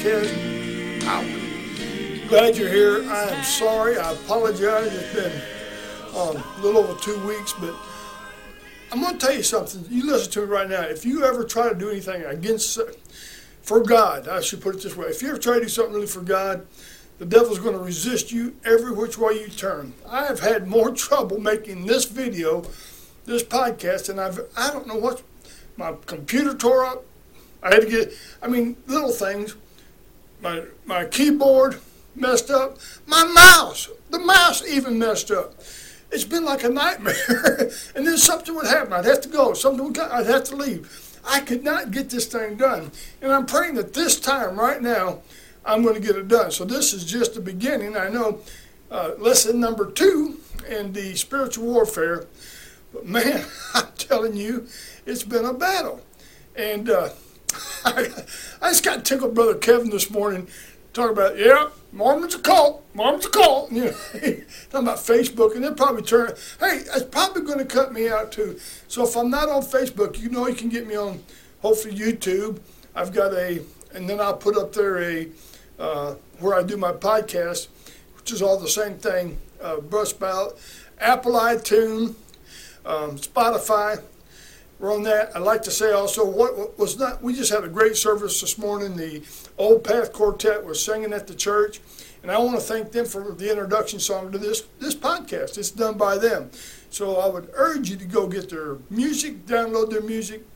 Podcast. Out. Glad you're here. I am sorry. I apologize. It's been um, a little over two weeks, but I'm going to tell you something. You listen to me right now. If you ever try to do anything against, for God, I should put it this way. If you ever try to do something really for God, the devil's going to resist you every which way you turn. I have had more trouble making this video, this podcast, and I've I don't know what my computer tore up. I had to get, I mean, little things. My, my keyboard messed up. My mouse, the mouse even messed up. It's been like a nightmare. and then something would happen. I'd have to go. Something would I'd have to leave. I could not get this thing done. And I'm praying that this time, right now, I'm going to get it done. So this is just the beginning. I know uh, lesson number two in the spiritual warfare. But man, I'm telling you, it's been a battle. And uh, I, I just got tickled, Brother Kevin, this morning, talking about, yeah, Mormon's a cult, Mormon's a cult. You know, talking about Facebook, and they'll probably turn, hey, it's probably going to cut me out too. So if I'm not on Facebook, you know you can get me on, hopefully, YouTube. I've got a, and then I'll put up there a, uh, where I do my podcast, which is all the same thing, uh, Buzzsprout, Apple iTunes, um, Spotify, we're on that. I'd like to say also what was not. We just had a great service this morning. The Old Path Quartet was singing at the church, and I want to thank them for the introduction song to this this podcast. It's done by them. So I would urge you to go get their music, download their music,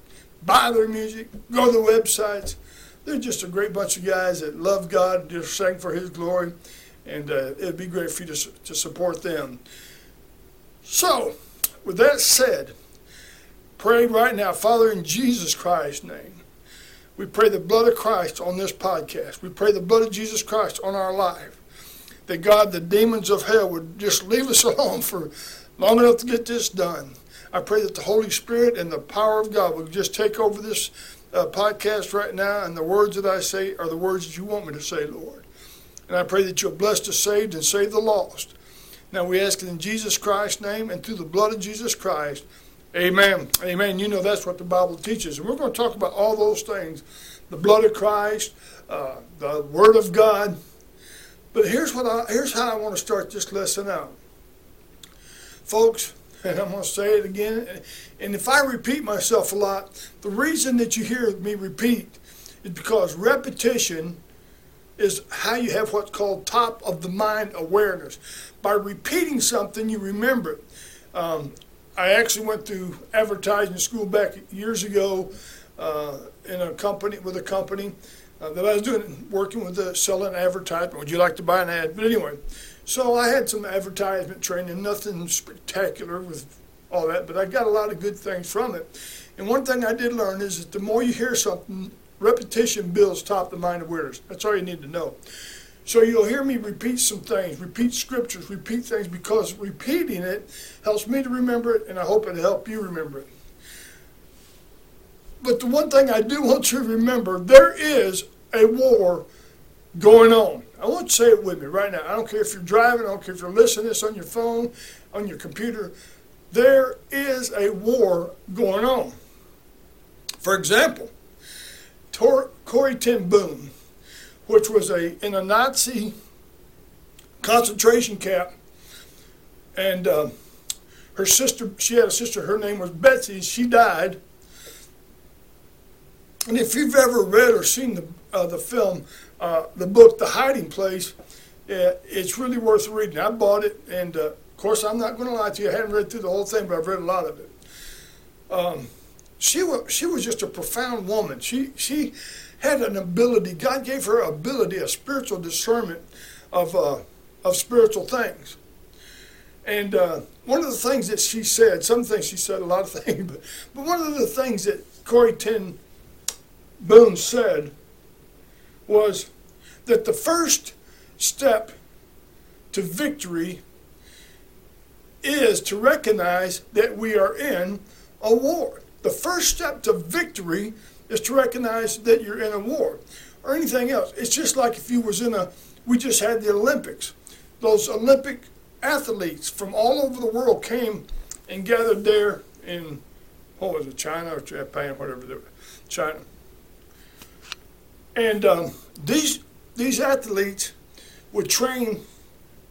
buy their music, go to the websites. They're just a great bunch of guys that love God, just sing for His glory, and uh, it'd be great for you to, to support them. So, with that said pray right now, Father, in Jesus Christ's name. We pray the blood of Christ on this podcast. We pray the blood of Jesus Christ on our life. That God, the demons of hell would just leave us alone for long enough to get this done. I pray that the Holy Spirit and the power of God will just take over this uh, podcast right now, and the words that I say are the words that you want me to say, Lord. And I pray that you'll bless the saved and save the lost. Now we ask it in Jesus Christ's name and through the blood of Jesus Christ. Amen. Amen. You know that's what the Bible teaches. And we're going to talk about all those things the blood of Christ, uh, the Word of God. But here's, what I, here's how I want to start this lesson out. Folks, and I'm going to say it again, and if I repeat myself a lot, the reason that you hear me repeat is because repetition is how you have what's called top of the mind awareness. By repeating something, you remember it. Um, I actually went through advertising school back years ago uh, in a company with a company uh, that I was doing working with the selling advertisement. Would you like to buy an ad? But anyway, so I had some advertisement training, nothing spectacular with all that, but I got a lot of good things from it. And one thing I did learn is that the more you hear something, repetition builds top of mind awareness. That's all you need to know. So you'll hear me repeat some things, repeat scriptures, repeat things because repeating it helps me to remember it, and I hope it'll help you remember it. But the one thing I do want you to remember there is a war going on. I want you to say it with me right now. I don't care if you're driving, I don't care if you're listening to this on your phone, on your computer. There is a war going on. For example, Tor- Corrie ten Boom which was a in a Nazi concentration camp, and uh, her sister, she had a sister, her name was Betsy. She died. And if you've ever read or seen the uh, the film, uh, the book, The Hiding Place, it's really worth reading. I bought it, and uh, of course, I'm not going to lie to you. I haven't read through the whole thing, but I've read a lot of it. Um, she was she was just a profound woman. She she had an ability. God gave her ability, a spiritual discernment of uh, of spiritual things. And uh, one of the things that she said, some things she said, a lot of things, but, but one of the things that Corrie ten Boom said was that the first step to victory is to recognize that we are in a war. The first step to victory is to recognize that you're in a war or anything else. It's just like if you was in a, we just had the Olympics. Those Olympic athletes from all over the world came and gathered there in what was it, China or Japan, whatever, China. And um, these these athletes would train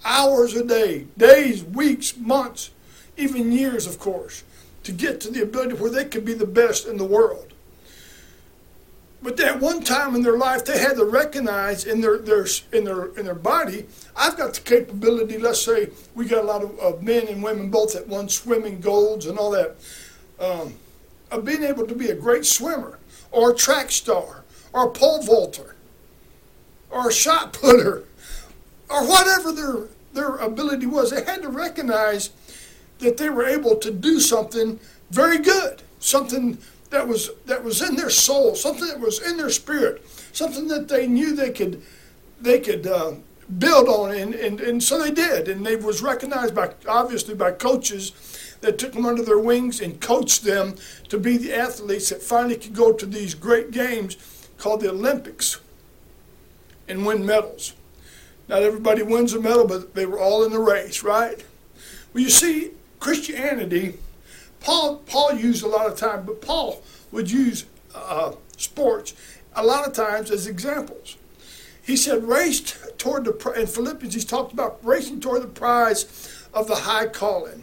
hours a day, days, weeks, months, even years, of course, to get to the ability where they could be the best in the world. But at one time in their life, they had to recognize in their, their in their in their body, I've got the capability. Let's say we got a lot of, of men and women both at one swimming golds and all that, um, of being able to be a great swimmer or a track star or a pole vaulter or a shot putter or whatever their their ability was. They had to recognize that they were able to do something very good, something that was that was in their soul, something that was in their spirit, something that they knew they could they could uh, build on, and, and and so they did, and they was recognized by obviously by coaches that took them under their wings and coached them to be the athletes that finally could go to these great games called the Olympics and win medals. Not everybody wins a medal, but they were all in the race, right? Well, you see, Christianity Paul, Paul used a lot of time, but Paul would use uh, sports a lot of times as examples. He said, race toward the, in Philippians, he's talked about racing toward the prize of the high calling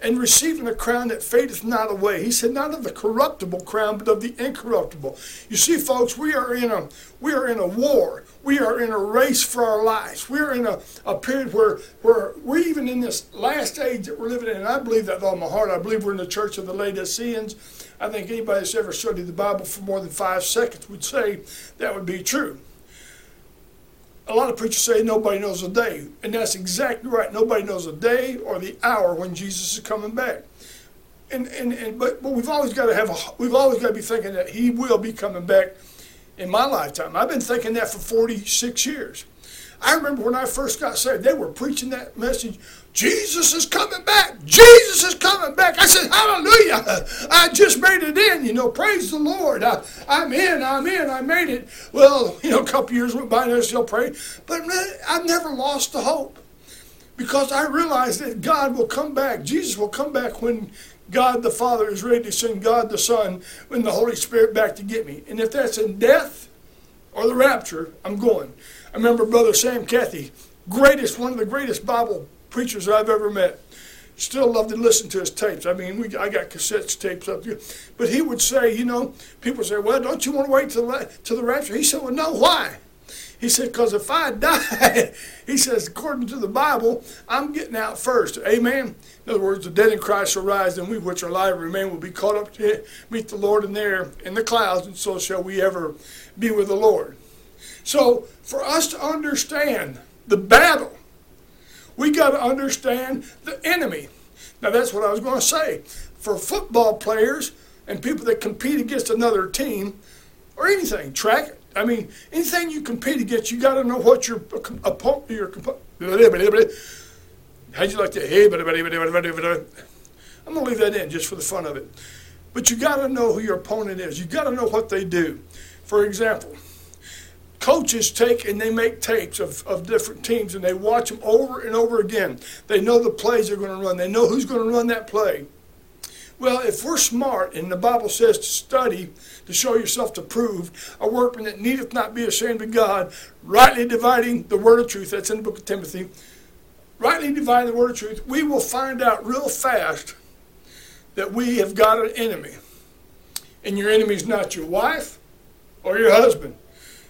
and receiving a crown that fadeth not away. He said, not of the corruptible crown, but of the incorruptible. You see, folks, we are in a we are in a war. We are in a race for our lives. We are in a, a period where where we're even in this last age that we're living in. And I believe that with all my heart. I believe we're in the church of the Laodiceans. I think anybody that's ever studied the Bible for more than five seconds would say that would be true a lot of preachers say nobody knows the day, and that's exactly right. Nobody knows the day or the hour when Jesus is coming back. And, and, and but, but we've always got to have a, we've always got to be thinking that he will be coming back in my lifetime. I've been thinking that for 46 years. I remember when I first got saved, they were preaching that message Jesus is coming back. Jesus is coming back. I said, Hallelujah. I just made it in. You know, praise the Lord. I, am in. I'm in. I made it. Well, you know, a couple years went by and I still prayed. But I've never lost the hope because I realize that God will come back. Jesus will come back when God the Father is ready to send God the Son, when the Holy Spirit back to get me. And if that's in death or the rapture, I'm going. I remember Brother Sam Cathey, greatest, one of the greatest Bible preachers I've ever met. Still love to listen to his tapes. I mean, we, I got cassettes, tapes up here. But he would say, you know, people say, well, don't you want to wait till the, till the rapture? He said, well, no, why? He said, because if I die, he says, according to the Bible, I'm getting out first. Amen. In other words, the dead in Christ shall rise, and we which are alive remain will be caught up to meet the Lord in there in the clouds, and so shall we ever be with the Lord. So, for us to understand the battle we got to understand the enemy. Now, that's what I was going to say. For football players and people that compete against another team, or anything, track, I mean, anything you compete against, you got to know what your opponent, your how'd you like to, hey, I'm going to leave that in just for the fun of it. But you got to know who your opponent is. You got to know what they do. For example, coaches take and they make tapes of, of different teams and they watch them over and over again. They know the plays they're going to run, they know who's going to run that play. Well, if we're smart, and the Bible says to study, to show yourself to prove, a workman that needeth not be ashamed of God, rightly dividing the word of truth, that's in the book of Timothy, rightly dividing the word of truth, we will find out real fast that we have got an enemy. And your enemy is not your wife or your husband.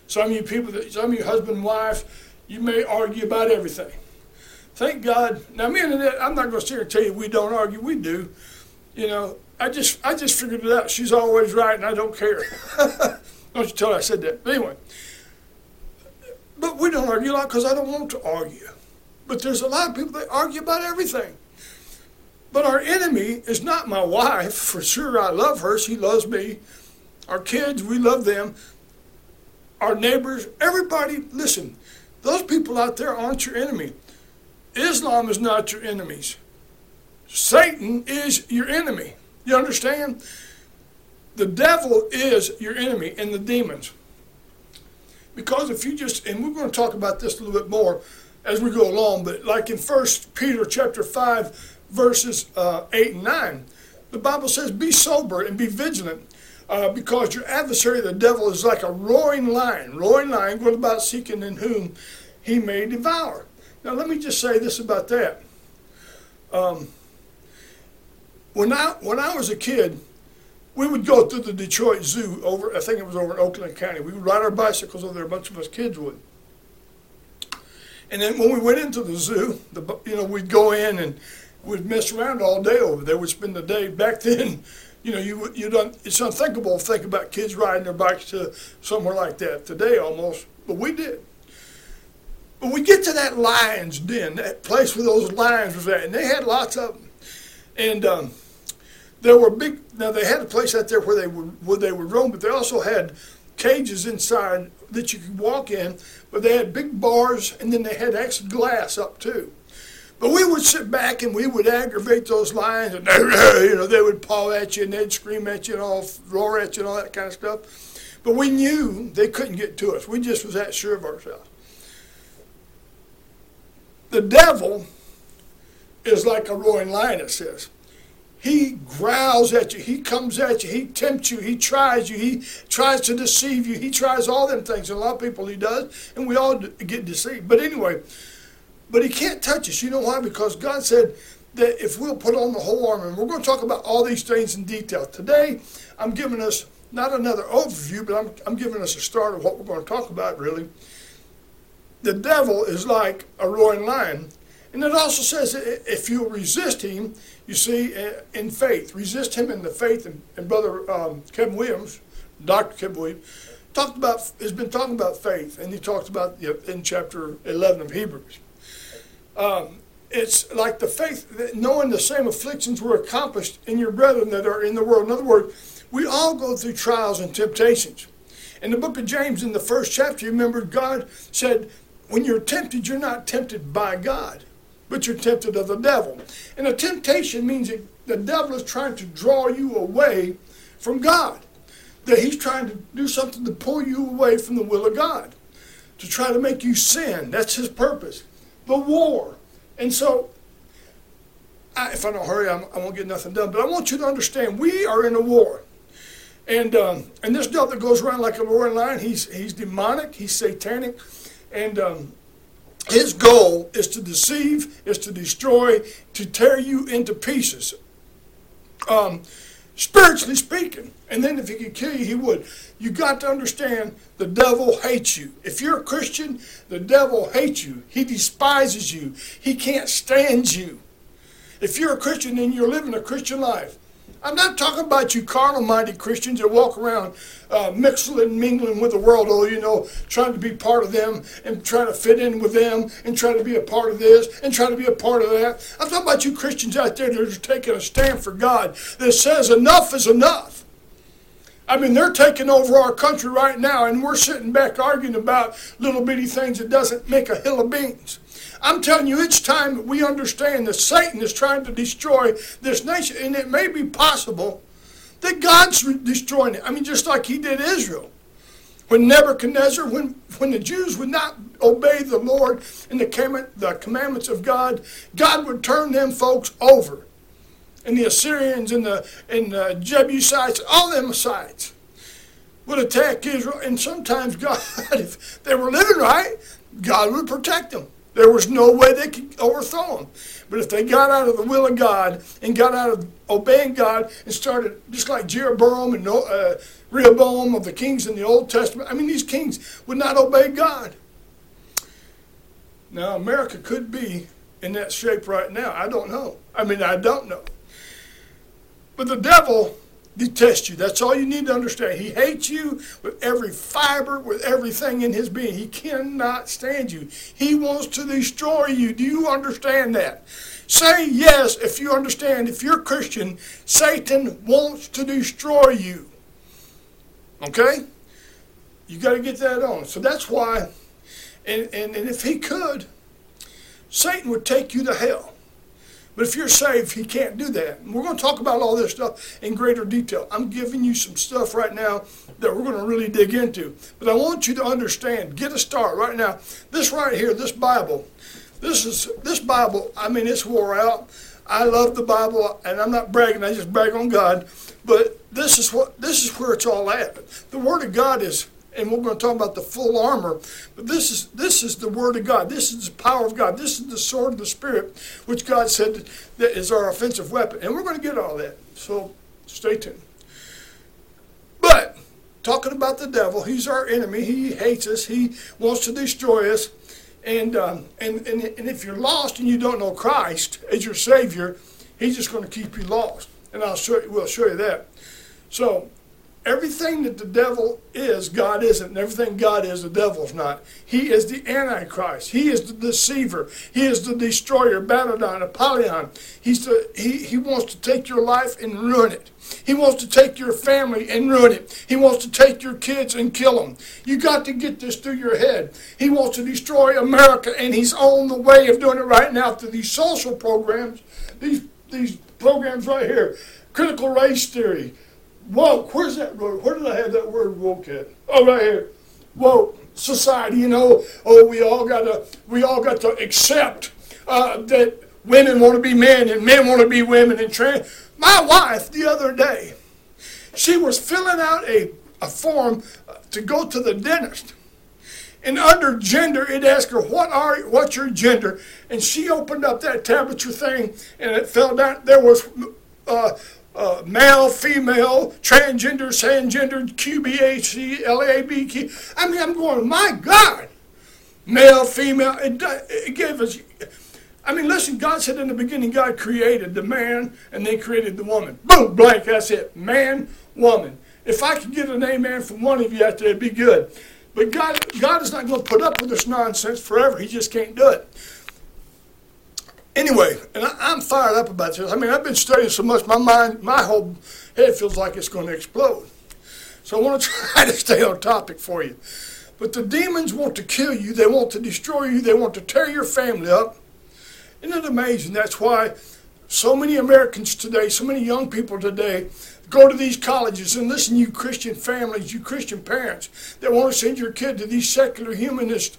Some of you people, that, some of you husband and wife, you may argue about everything. Thank God. Now, me and Annette, I'm not going to sit here and tell you we don't argue. We do. You know, I just, I just figured it out. She's always right, and I don't care. don't you tell her I said that. But anyway, but we don't argue a lot because I don't want to argue. But there's a lot of people that argue about everything. But our enemy is not my wife. For sure, I love her. She loves me. Our kids, we love them our neighbors, everybody, listen, those people out there aren't your enemy. Islam is not your enemies. Satan is your enemy. You understand? The devil is your enemy and the demons. Because if you just, and we're going to talk about this a little bit more as we go along, but like in 1 Peter chapter 5, verses uh, 8 and 9, The Bible says, be sober and be vigilant. Uh, because your adversary, the devil, is like a roaring lion, roaring lion, going about seeking in whom he may devour. Now, let me just say this about that. Um, when I when I was a kid, we would go through the Detroit Zoo over. I think it was over in Oakland County. We would ride our bicycles over there. A bunch of us kids would. And then when we went into the zoo, the, you know, we'd go in and we'd mess around all day over there. We'd spend the day. Back then, you know, you you don't. It's unthinkable to think about kids riding their bikes to somewhere like that today, almost. But we did. But we get to that lion's den, that place where those lions was at, and they had lots of them. And um, there were big. Now they had a place out there where they would where they would roam, but they also had cages inside that you could walk in. But they had big bars, and then they had extra glass up too. But we would sit back and we would aggravate those lions, and you know they would paw at you and they'd scream at you and all roar at you and all that kind of stuff. But we knew they couldn't get to us. We just was that sure of ourselves. The devil is like a roaring lion, it says. He growls at you. He comes at you. He tempts you. He tries you. He tries to deceive you. He tries all them things. And a lot of people he does, and we all get deceived. But anyway, but he can't touch us. You know why? Because God said that if we'll put on the whole armor, and we're going to talk about all these things in detail. Today, I'm giving us not another overview, but I'm, I'm giving us a start of what we're going to talk about, really. The devil is like a roaring lion. And it also says if you resist him, you see, in faith, resist him in the faith. And, and Brother um, Kevin Williams, Dr. Kevin Williams, talked about has been talking about faith, and he talked about in chapter 11 of Hebrews. Um, it's like the faith that knowing the same afflictions were accomplished in your brethren that are in the world. In other words, we all go through trials and temptations. In the book of James, in the first chapter, you remember God said, when you're tempted, you're not tempted by God, but you're tempted of the devil. And a temptation means that the devil is trying to draw you away from God. That he's trying to do something to pull you away from the will of God, to try to make you sin. That's his purpose. The war. And so, I, if I don't hurry, I'm, I will not get nothing done. But I want you to understand we are in a war. And um, and this devil that goes around like a roaring lion, he's he's demonic, he's satanic, and um, his goal is to deceive, is to destroy, to tear you into pieces. Um, spiritually speaking. And then if he could kill you, he would. You got to understand the devil hates you. If you're a Christian, the devil hates you. He despises you. He can't stand you. If you're a Christian and you're living a Christian life, I'm not talking about you carnal-minded Christians that walk around uh, mixing and mingling with the world, oh, you know, trying to be part of them and trying to fit in with them and trying to be a part of this and trying to be a part of that. I'm talking about you Christians out there that are taking a stand for God that says enough is enough. I mean, they're taking over our country right now, and we're sitting back arguing about little bitty things that doesn't make a hill of beans. I'm telling you, it's time that we understand that Satan is trying to destroy this nation, and it may be possible that God's destroying it. I mean, just like he did Israel. When Nebuchadnezzar, when, when the Jews would not obey the Lord and the, the commandments of God, God would turn them folks over. And the Assyrians and the, and the Jebusites, all them sides, would attack Israel. And sometimes God, if they were living right, God would protect them. There was no way they could overthrow them. But if they got out of the will of God and got out of obeying God and started just like Jeroboam and uh, Rehoboam of the kings in the Old Testament, I mean, these kings would not obey God. Now, America could be in that shape right now. I don't know. I mean, I don't know. But the devil detests you. That's all you need to understand. He hates you with every fiber, with everything in his being. He cannot stand you. He wants to destroy you. Do you understand that? Say yes if you understand. If you're Christian, Satan wants to destroy you. Okay? You got to get that on. So that's why, and, and, and if he could, Satan would take you to hell. But if you're saved, he can't do that. And we're going to talk about all this stuff in greater detail. I'm giving you some stuff right now that we're going to really dig into. But I want you to understand, get a start right now. This right here, this Bible, this is this Bible, I mean, it's wore out. I love the Bible, and I'm not bragging. I just brag on God. But this is what this is where it's all at. The Word of God is, and we're going to talk about the full armor. But this is this is the Word of God. This is the power of God. This is the sword of the Spirit, which God said that is our offensive weapon. And we're going to get all that. So stay tuned. But talking about the devil, he's our enemy. He hates us. He wants to destroy us. And, um, and, and, and if you're lost and you don't know Christ as your Savior, He's just going to keep you lost. And I'll show you, we'll show you that. So everything that the devil is, God isn't. And everything God is, the devil's not. He is the Antichrist. He is the deceiver. He is the destroyer, Babylon, Apollyon. He's the, he, he wants to take your life and ruin it. He wants to take your family and ruin it. He wants to take your kids and kill them. You got to get this through your head. He wants to destroy America, and he's on the way of doing it right now through these social programs, these these programs right here, critical race theory, woke. Where's that word? Where did I have that word woke at? Oh, right here. Woke society. You know, oh, we all got to we all got to accept uh, that women want to be men and men want to be women and trans. My wife the other day, she was filling out a, a form to go to the dentist. And under gender, it asked her, what are what's your gender? And she opened up that temperature thing and it fell down. There was uh, uh, male, female, transgender, transgender, QBAC, LABQ. I mean, I'm going, my God. Male, female, it, it gave us I mean, listen, God said in the beginning, God created the man and they created the woman. Boom, blank, that's it. Man, woman. If I could get an amen from one of you out there, it'd be good. But God, God is not going to put up with this nonsense forever. He just can't do it. Anyway, and I, am fired up about this. I mean, I've been studying so much, my mind, my whole head feels like it's going to explode. So I want to try to stay on topic for you. But the demons want to kill you. They want to destroy you. They want to tear your family up. Isn't it amazing? That's why so many Americans today, so many young people today, go to these colleges and listen, you Christian families, you Christian parents that want to send your kid to these secular humanist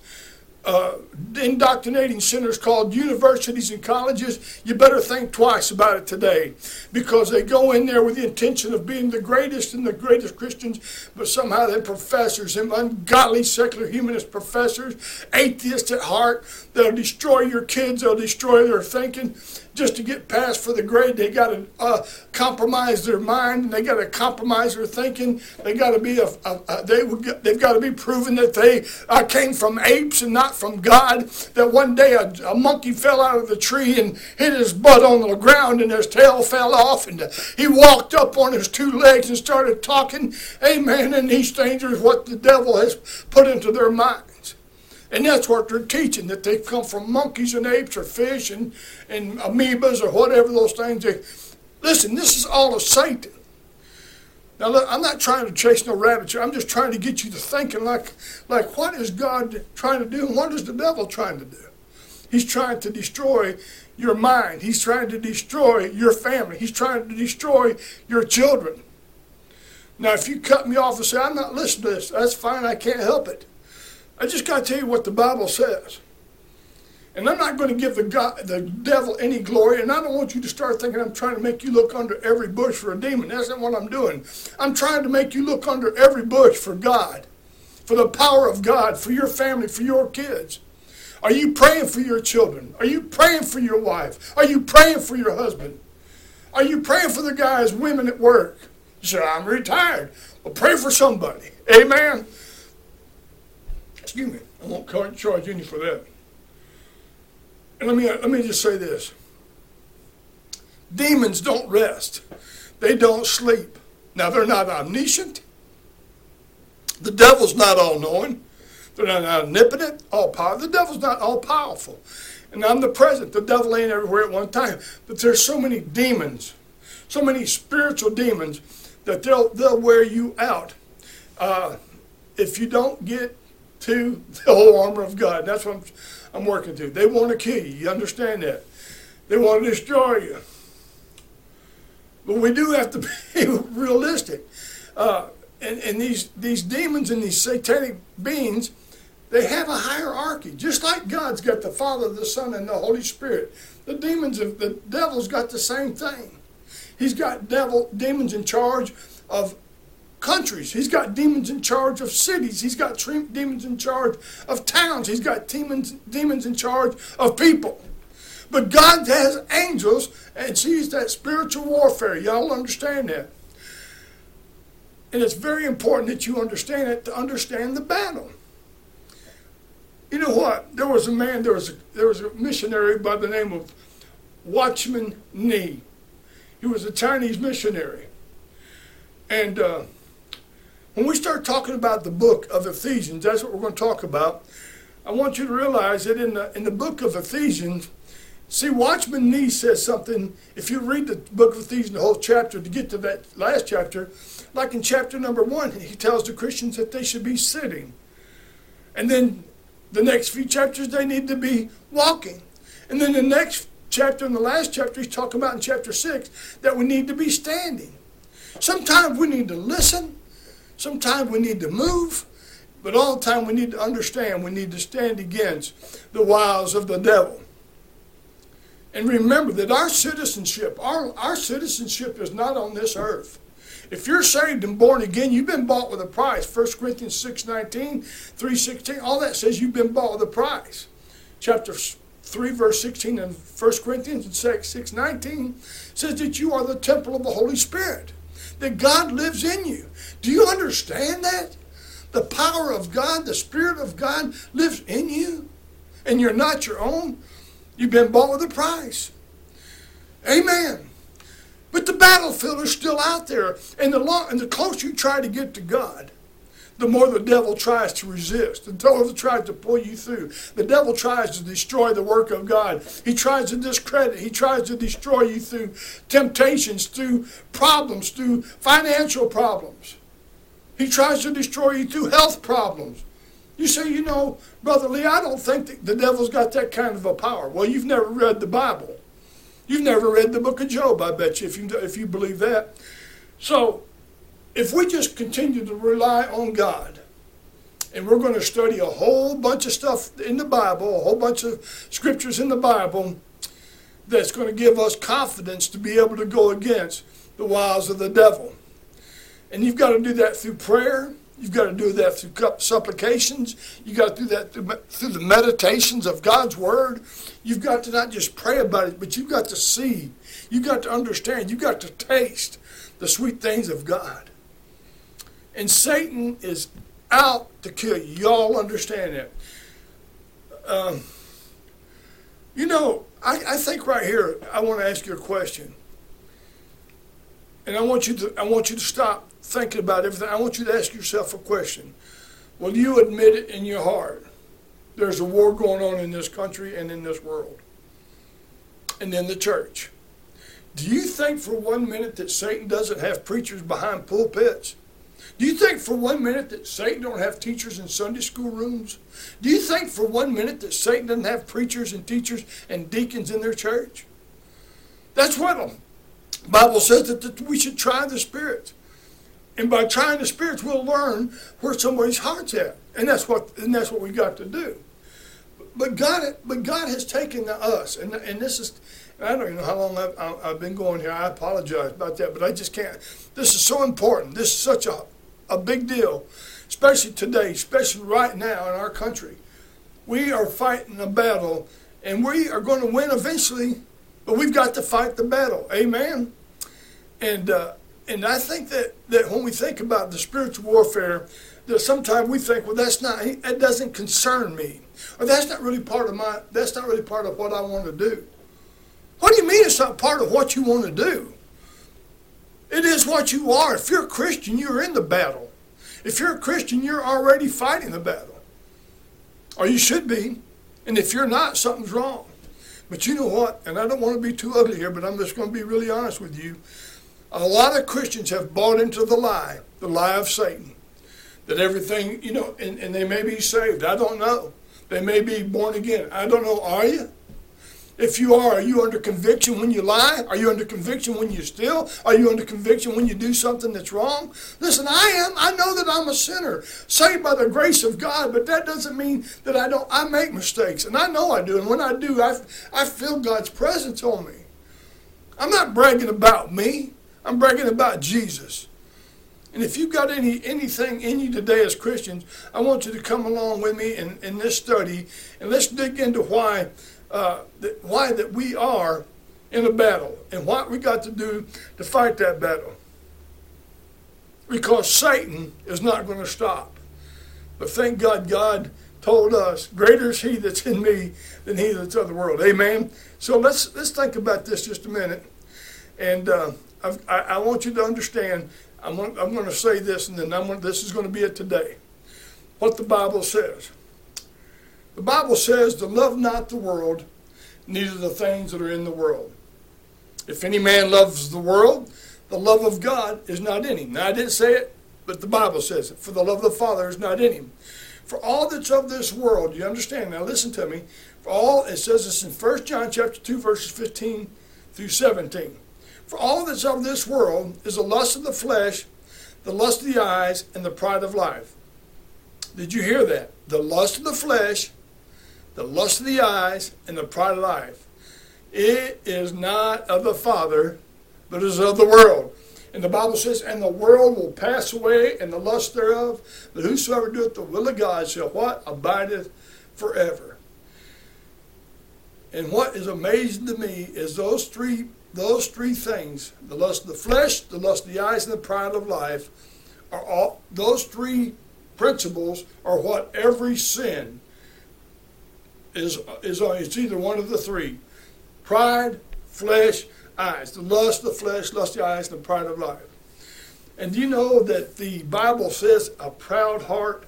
uh, indoctrinating centers called universities and colleges, you better think twice about it today because they go in there with the intention of being the greatest and the greatest Christians, but somehow they're professors, them ungodly secular humanist professors, atheists at heart. They'll destroy your kids, they'll destroy their thinking just to get passed for the grade, they got to uh, compromise their mind and they got to compromise their thinking. They got to be a, a, a they they've got to be proven that they uh, came from apes and not from God. That one day a, a, monkey fell out of the tree and hit his butt on the ground and his tail fell off and he walked up on his two legs and started talking. Amen. And these things are what the devil has put into their mind. And that's what they're teaching, that they come from monkeys and apes or fish and, and amoebas or whatever those things. They, listen, this is all of Satan. Now, look, I'm not trying to chase no rabbits. Here. I'm just trying to get you to thinking like, like, what is God trying to do and what is the devil trying to do? He's trying to destroy your mind. He's trying to destroy your family. He's trying to destroy your children. Now, if you cut me off and say, I'm not listening to this, that's fine. I can't help it. I just got to tell you what the Bible says. And I'm not going to give the, God, the devil any glory, and I don't want you to start thinking I'm trying to make you look under every bush for a demon. That's not what I'm doing. I'm trying to make you look under every bush for God, for the power of God, for your family, for your kids. Are you praying for your children? Are you praying for your wife? Are you praying for your husband? Are you praying for the guys, women at work? You say, I'm retired. Well, pray for somebody. Amen. Excuse me. I won't charge any for that. And let me, let me just say this. Demons don't rest. They don't sleep. Now, they're not omniscient. The devil's not all-knowing. They're not omnipotent, all-powerful. The devil's not all-powerful. And I'm the present. The devil ain't everywhere at one time. But there's so many demons, so many spiritual demons, that they'll, they'll wear you out. Uh, if you don't get to the whole armor of God. That's what I'm, I'm working to. They want to kill you. You understand that? They want to destroy you. But we do have to be realistic. Uh, and, and these, these demons and these satanic beings, They have a hierarchy, just like God's got the Father, the Son, and the Holy Spirit. The demons, of the devil's got the same thing. He's got devil demons in charge of countries. He's got demons in charge of cities. He's got demons in charge of towns. He's got demons demons in charge of people. But God has angels and sees that spiritual warfare. Y'all understand that? And it's very important that you understand it to understand the battle. You know what? There was a man, there was a, there was a missionary by the name of Watchman Nee. He was a Chinese missionary. And uh, when we start talking about the book of Ephesians, that's what we're going to talk about. I want you to realize that in the, in the book of Ephesians, see, Watchman Nee says something. If you read the book of Ephesians, the whole chapter, to get to that last chapter, like in chapter number one, he tells the Christians that they should be sitting. And then the next few chapters, they need to be walking. And then the next chapter and the last chapter, he's talking about in chapter six, that we need to be standing. Sometimes we need to listen. Sometimes we need to move. But all the time we need to understand we need to stand against the wiles of the devil. And remember that our citizenship, our, our citizenship is not on this earth. If you're saved and born again, you've been bought with a price. 1 Corinthians 6 19, 3 16, all that says you've been bought with a price. Chapter 3, verse 16, and 1 Corinthians 6, 6 19 says that you are the temple of the Holy Spirit, that God lives in you. Do you understand that? The power of God, the Spirit of God lives in you, and you're not your own. You've been bought with a price. Amen. But the battlefield is still out there, and the, long, and the closer you try to get to God, the more the devil tries to resist. The devil tries to pull you through. The devil tries to destroy the work of God. He tries to discredit. He tries to destroy you through temptations, through problems, through financial problems. He tries to destroy you through health problems. You say, you know, Brother Lee, I don't think that the devil's got that kind of a power. Well, you've never read the Bible. You've never read the book of Job, I bet you, if you, if you believe that. So, if we just continue to rely on God, and we're going to study a whole bunch of stuff in the Bible, a whole bunch of scriptures in the Bible, that's going to give us confidence to be able to go against the wiles of the devil. And you've got to do that through prayer. You've got to do that through supplications. You've got to do that through, through the meditations of God's Word. You've got to not just pray about it, but you've got to see. You've got to understand. You've got to taste the sweet things of God. And Satan is out to kill you. Y'all understand that. Um, you know, I, I think right here, I want to ask you a question. And I want you to I want you to stop thinking about everything, I want you to ask yourself a question. Will you admit it in your heart? There's a war going on in this country and in this world and in the church. Do you think for one minute that Satan doesn't have preachers behind pulpits? Do you think for one minute that Satan don't have teachers in Sunday school rooms? Do you think for one minute that Satan doesn't have preachers and teachers and deacons in their church? That's what the Bible says that we should try the spirits. And by trying the spirits, we'll learn where somebody's heart's at. And that's what and that's what we got to do. But God, but God has taken us, and, and this is, I don't even know how long I've, I've been going here. I apologize about that, but I just can't. This is so important. This is such a, a big deal, especially today, especially right now in our country. We are fighting a battle, and we are going to win eventually, but we've got to fight the battle. Amen. And uh, and I think that, that when we think about the spiritual warfare, that sometimes we think, well, that's not, that doesn't concern me. Or that's not really part of my, that's not really part of what I want to do. What do you mean it's not part of what you want to do? It is what you are. If you're a Christian, you're in the battle. If you're a Christian, you're already fighting the battle. Or you should be. And if you're not, something's wrong. But you know what? And I don't want to be too ugly here, but I'm just going to be really honest with you. A lot of Christians have bought into the lie, the lie of Satan, that everything, you know, and, and they may be saved. I don't know. They may be born again. I don't know. Are you? If you are, are you under conviction when you lie? Are you under conviction when you steal? Are you under conviction when you do something that's wrong? Listen, I am. I know that I'm a sinner, saved by the grace of God, but that doesn't mean that I don't. I make mistakes, and I know I do. And when I do, I, I feel God's presence on me. I'm not bragging about me. I'm bragging about Jesus. And if you've got any anything in you today as Christians, I want you to come along with me in, in this study, and let's dig into why uh, that, why that we are in a battle and what we got to do to fight that battle. Because Satan is not going to stop. But thank God, God told us, "Greater is He that's in me than He that's of the world." Amen. So let's let's think about this just a minute, and uh, I, I want you to understand. I'm going, I'm going to say this, and then I'm going, this is going to be it today. What the Bible says. The Bible says to love not the world, neither the things that are in the world. If any man loves the world, the love of God is not in him. Now, I didn't say it, but the Bible says it. For the love of the Father is not in him. For all that's of this world, you understand? Now, listen to me. For all, it says this in 1 John chapter 2, verses 15 through 17. For all that's of this world is the lust of the flesh, the lust of the eyes, and the pride of life. Did you hear that? The lust of the flesh, the lust of the eyes, and the pride of life. It is not of the Father, but is of the world. And the Bible says, and the world will pass away, and the lust thereof, but whosoever doeth the will of God shall what? Abideth forever. And what is amazing to me is those three those three things, the lust of the flesh, the lust of the eyes, and the pride of life, are all those three principles are what every sin is, is it's either one of the three pride, flesh, eyes. The lust of the flesh, lust of the eyes, and the pride of life. And you know that the Bible says a proud heart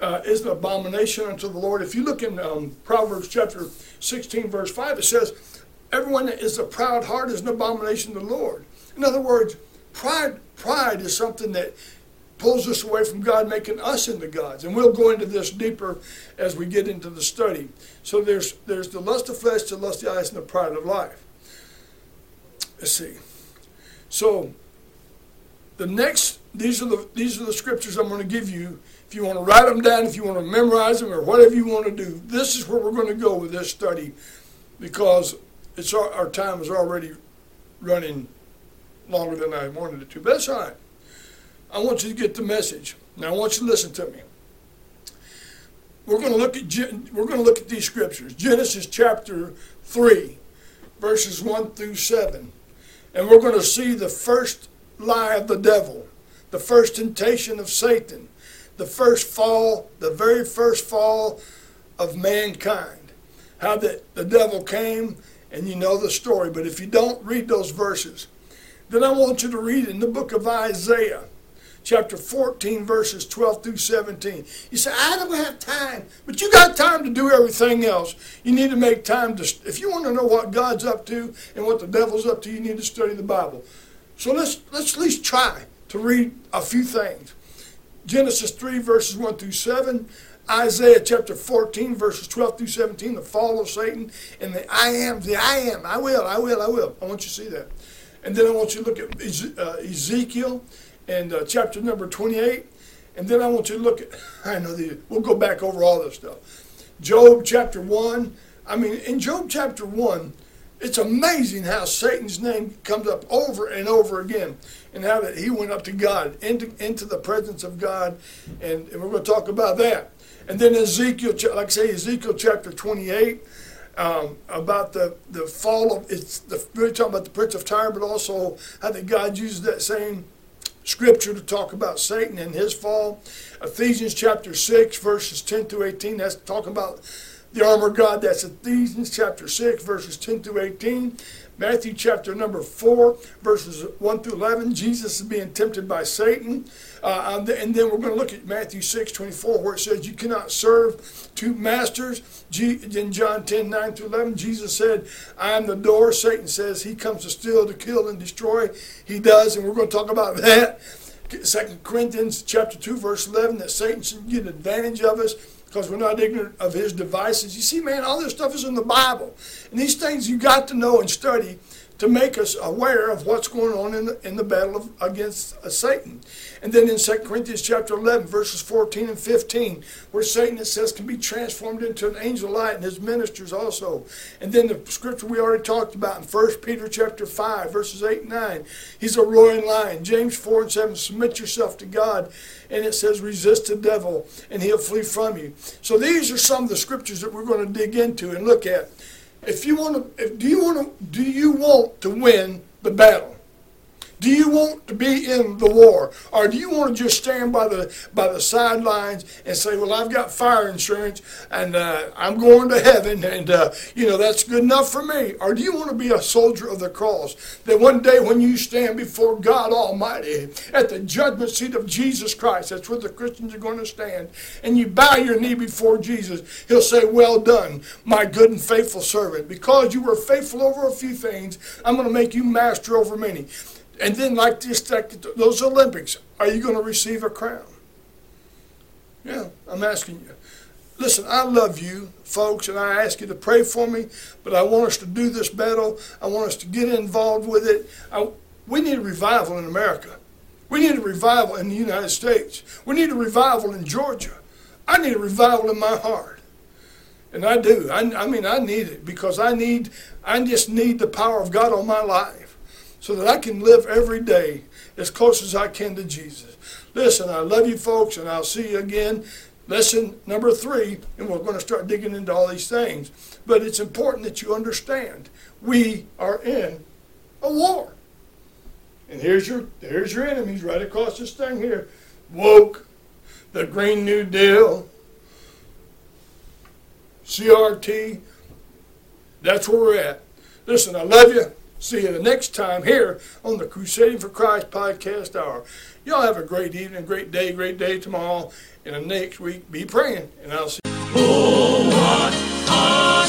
uh, is an abomination unto the Lord? If you look in um, Proverbs chapter 16, verse 5, it says, Everyone that is a proud heart is an abomination to the Lord. In other words, pride, pride is something that pulls us away from God, making us into gods. And we'll go into this deeper as we get into the study. So there's there's the lust of flesh, the lust of the eyes, and the pride of life. Let's see. So the next these are the these are the scriptures I'm going to give you. If you want to write them down, if you want to memorize them, or whatever you want to do, this is where we're going to go with this study, because it's our, our time is already running longer than I wanted it to. But that's all right. I want you to get the message. Now I want you to listen to me. We're going to look at we're going to look at these scriptures. Genesis chapter 3 verses 1 through 7. And we're going to see the first lie of the devil, the first temptation of Satan, the first fall, the very first fall of mankind. How the, the devil came, and you know the story. But if you don't read those verses, then I want you to read in the book of Isaiah chapter 14, verses 12 through 17. You say, I don't have time. But you got time to do everything else. You need to make time to, if you want to know what God's up to and what the devil's up to, you need to study the Bible. So let's, let's at least try to read a few things. Genesis 3, verses 1 through 7. Isaiah chapter 14, verses 12 through 17, the fall of Satan, and the I am, the I am, I will, I will, I will. I want you to see that. And then I want you to look at uh, Ezekiel and uh, chapter number 28. And then I want you to look at, I know we'll go back over all this stuff. Job chapter 1. I mean, in Job chapter 1, it's amazing how Satan's name comes up over and over again and how that he went up to God, into, into the presence of God. And, and we're going to talk about that. And then Ezekiel, like I say, Ezekiel chapter 28. Um, about the, the fall of it's the we're talking about the prince of Tyre, but also how that God uses that same scripture to talk about Satan and his fall. Ephesians chapter 6, verses 10 through 18, that's talking about the armor of God. That's Ephesians chapter 6, verses 10 through 18. Matthew chapter number 4, verses 1 through 11. Jesus is being tempted by Satan. Uh, and then we're going to look at Matthew 6, 24, where it says, You cannot serve two masters. In John 10, 9 through 11, Jesus said, I am the door. Satan says he comes to steal, to kill, and destroy. He does, and we're going to talk about that. Second Corinthians chapter 2, verse 11, that Satan should get advantage of us because we're not ignorant of his devices. You see, man, all this stuff is in the Bible. And these things you got to know and study to make us aware of what's going on in the, in the battle of, against uh, Satan. And then in 2 Corinthians chapter 11, verses 14 and 15, where Satan, it says, can be transformed into an angel of light and his ministers also. And then the scripture we already talked about in 1 Peter chapter 5, verses 8 and 9, he's a roaring lion. James 4 and 7, submit yourself to God. And it says, resist the devil and he'll flee from you. So these are some of the scriptures that we're going to dig into and look at if you want to, if, do you want to, do you want to win the battle? Do you want to be in the war, or do you want to just stand by the by the sidelines and say, "Well, I've got fire insurance and uh, I'm going to heaven, and uh, you know that's good enough for me"? Or do you want to be a soldier of the cross? That one day when you stand before God Almighty at the judgment seat of Jesus Christ, that's where the Christians are going to stand, and you bow your knee before Jesus, He'll say, "Well done, my good and faithful servant. Because you were faithful over a few things, I'm going to make you master over many." And then, like this, those Olympics, are you going to receive a crown? Yeah, I'm asking you. Listen, I love you, folks, and I ask you to pray for me, but I want us to do this battle. I want us to get involved with it. I, we need a revival in America. We need a revival in the United States. We need a revival in Georgia. I need a revival in my heart. And I do. I, I mean, I need it because I need, I just need the power of God on my life so that I can live every day as close as I can to Jesus. Listen, I love you folks, and I'll see you again. Lesson number three, and we're going to start digging into all these things. But it's important that you understand we are in a war. And here's your here's your enemies right across this thing here. Woke, the Green New Deal, CRT. That's where we're at. Listen, I love you. See you the next time here on the Crusading for Christ podcast hour. Y'all have a great evening, great day, great day tomorrow, and the next week be praying, and I'll see you. Oh, what a